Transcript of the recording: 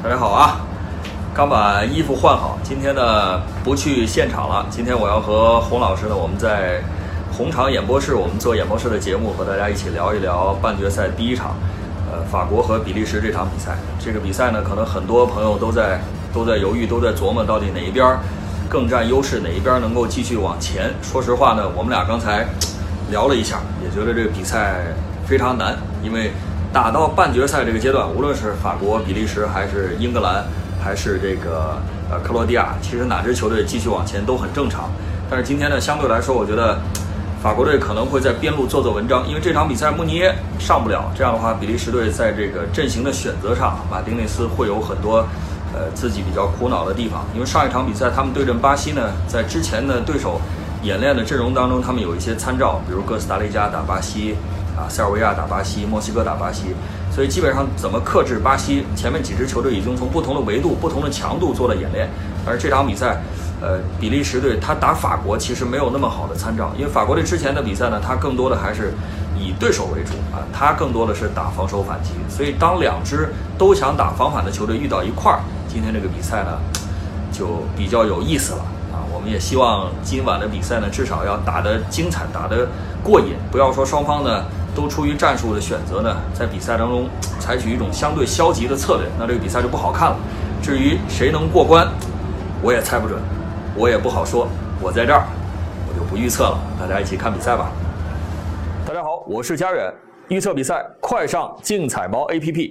大家好啊！刚把衣服换好，今天呢不去现场了。今天我要和洪老师呢，我们在红场演播室，我们做演播室的节目，和大家一起聊一聊半决赛第一场，呃，法国和比利时这场比赛。这个比赛呢，可能很多朋友都在都在犹豫，都在琢磨到底哪一边更占优势，哪一边能够继续往前。说实话呢，我们俩刚才聊了一下，也觉得这个比赛非常难，因为。打到半决赛这个阶段，无论是法国、比利时，还是英格兰，还是这个呃克罗地亚，其实哪支球队继续往前都很正常。但是今天呢，相对来说，我觉得法国队可能会在边路做做文章，因为这场比赛穆尼耶上不了，这样的话，比利时队在这个阵型的选择上，马丁内斯会有很多呃自己比较苦恼的地方。因为上一场比赛他们对阵巴西呢，在之前的对手演练的阵容当中，他们有一些参照，比如哥斯达黎加打巴西。啊，塞尔维亚打巴西，墨西哥打巴西，所以基本上怎么克制巴西，前面几支球队已经从不同的维度、不同的强度做了演练。而这场比赛，呃，比利时队他打法国其实没有那么好的参照，因为法国队之前的比赛呢，他更多的还是以对手为主啊，他更多的是打防守反击。所以当两支都想打防反的球队遇到一块儿，今天这个比赛呢，就比较有意思了啊。我们也希望今晚的比赛呢，至少要打得精彩，打得过瘾，不要说双方呢。都出于战术的选择呢，在比赛当中采取一种相对消极的策略，那这个比赛就不好看了。至于谁能过关，我也猜不准，我也不好说。我在这儿，我就不预测了。大家一起看比赛吧。大家好，我是佳远，预测比赛快上竞彩猫 APP。